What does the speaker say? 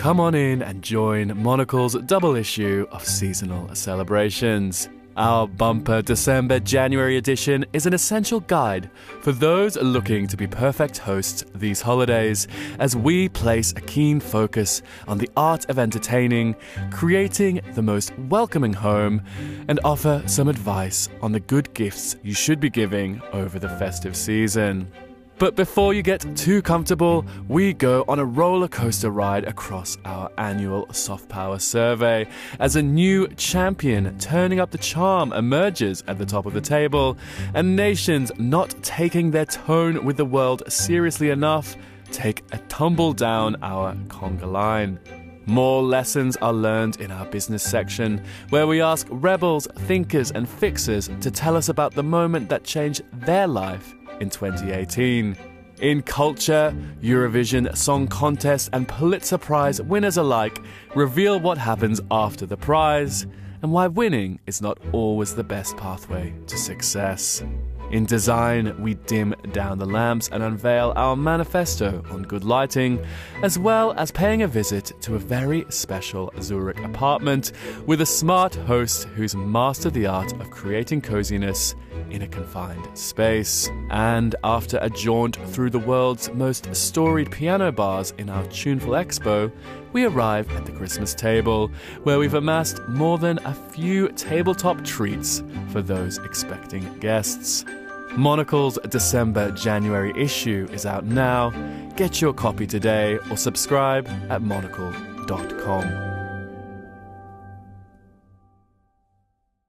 come on in and join Monocle's double issue of seasonal celebrations. Our bumper December January edition is an essential guide for those looking to be perfect hosts these holidays as we place a keen focus on the art of entertaining, creating the most welcoming home, and offer some advice on the good gifts you should be giving over the festive season. But before you get too comfortable, we go on a roller coaster ride across our annual Soft Power survey as a new champion turning up the charm emerges at the top of the table, and nations not taking their tone with the world seriously enough take a tumble down our conga line. More lessons are learned in our business section, where we ask rebels, thinkers, and fixers to tell us about the moment that changed their life in 2018. In culture, Eurovision Song Contest and Pulitzer Prize winners alike reveal what happens after the prize and why winning is not always the best pathway to success. In design, we dim down the lamps and unveil our manifesto on good lighting, as well as paying a visit to a very special Zurich apartment with a smart host who's mastered the art of creating coziness in a confined space. And after a jaunt through the world's most storied piano bars in our Tuneful Expo, we arrive at the Christmas table, where we've amassed more than a few tabletop treats for those expecting guests. Monocle's December January issue is out now. Get your copy today or subscribe at monocle.com.